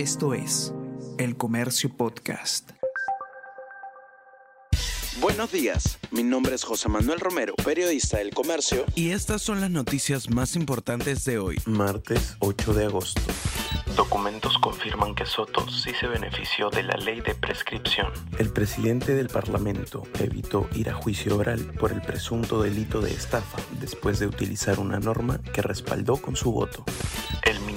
Esto es El Comercio Podcast. Buenos días, mi nombre es José Manuel Romero, periodista del Comercio. Y estas son las noticias más importantes de hoy, martes 8 de agosto. Documentos confirman que Soto sí se benefició de la ley de prescripción. El presidente del Parlamento evitó ir a juicio oral por el presunto delito de estafa después de utilizar una norma que respaldó con su voto.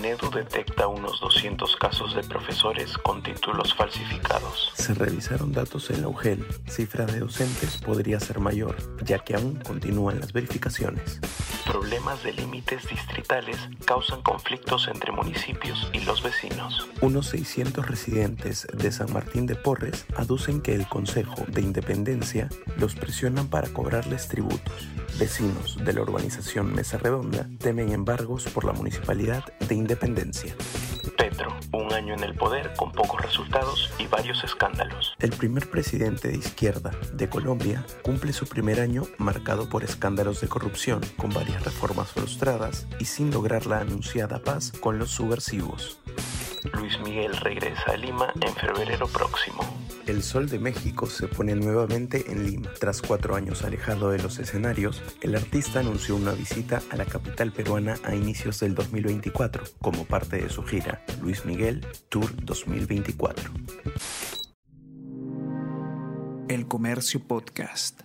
El Minedu detecta unos 200 casos de profesores con títulos falsificados. Se revisaron datos en la UGEL. Cifra de docentes podría ser mayor, ya que aún continúan las verificaciones. Problemas de límites distritales causan conflictos entre municipios y los vecinos. Unos 600 residentes de San Martín de Porres aducen que el Consejo de Independencia los presionan para cobrarles tributos. Vecinos de la urbanización Mesa Redonda temen embargos por la Municipalidad de Independencia. Petro, un año en el poder con pocos resultados y varios escándalos. El primer presidente de izquierda de Colombia cumple su primer año marcado por escándalos de corrupción, con varias reformas frustradas y sin lograr la anunciada paz con los subversivos. Luis Miguel regresa a Lima en febrero próximo. El Sol de México se pone nuevamente en Lima. Tras cuatro años alejado de los escenarios, el artista anunció una visita a la capital peruana a inicios del 2024, como parte de su gira Luis Miguel Tour 2024. El Comercio Podcast.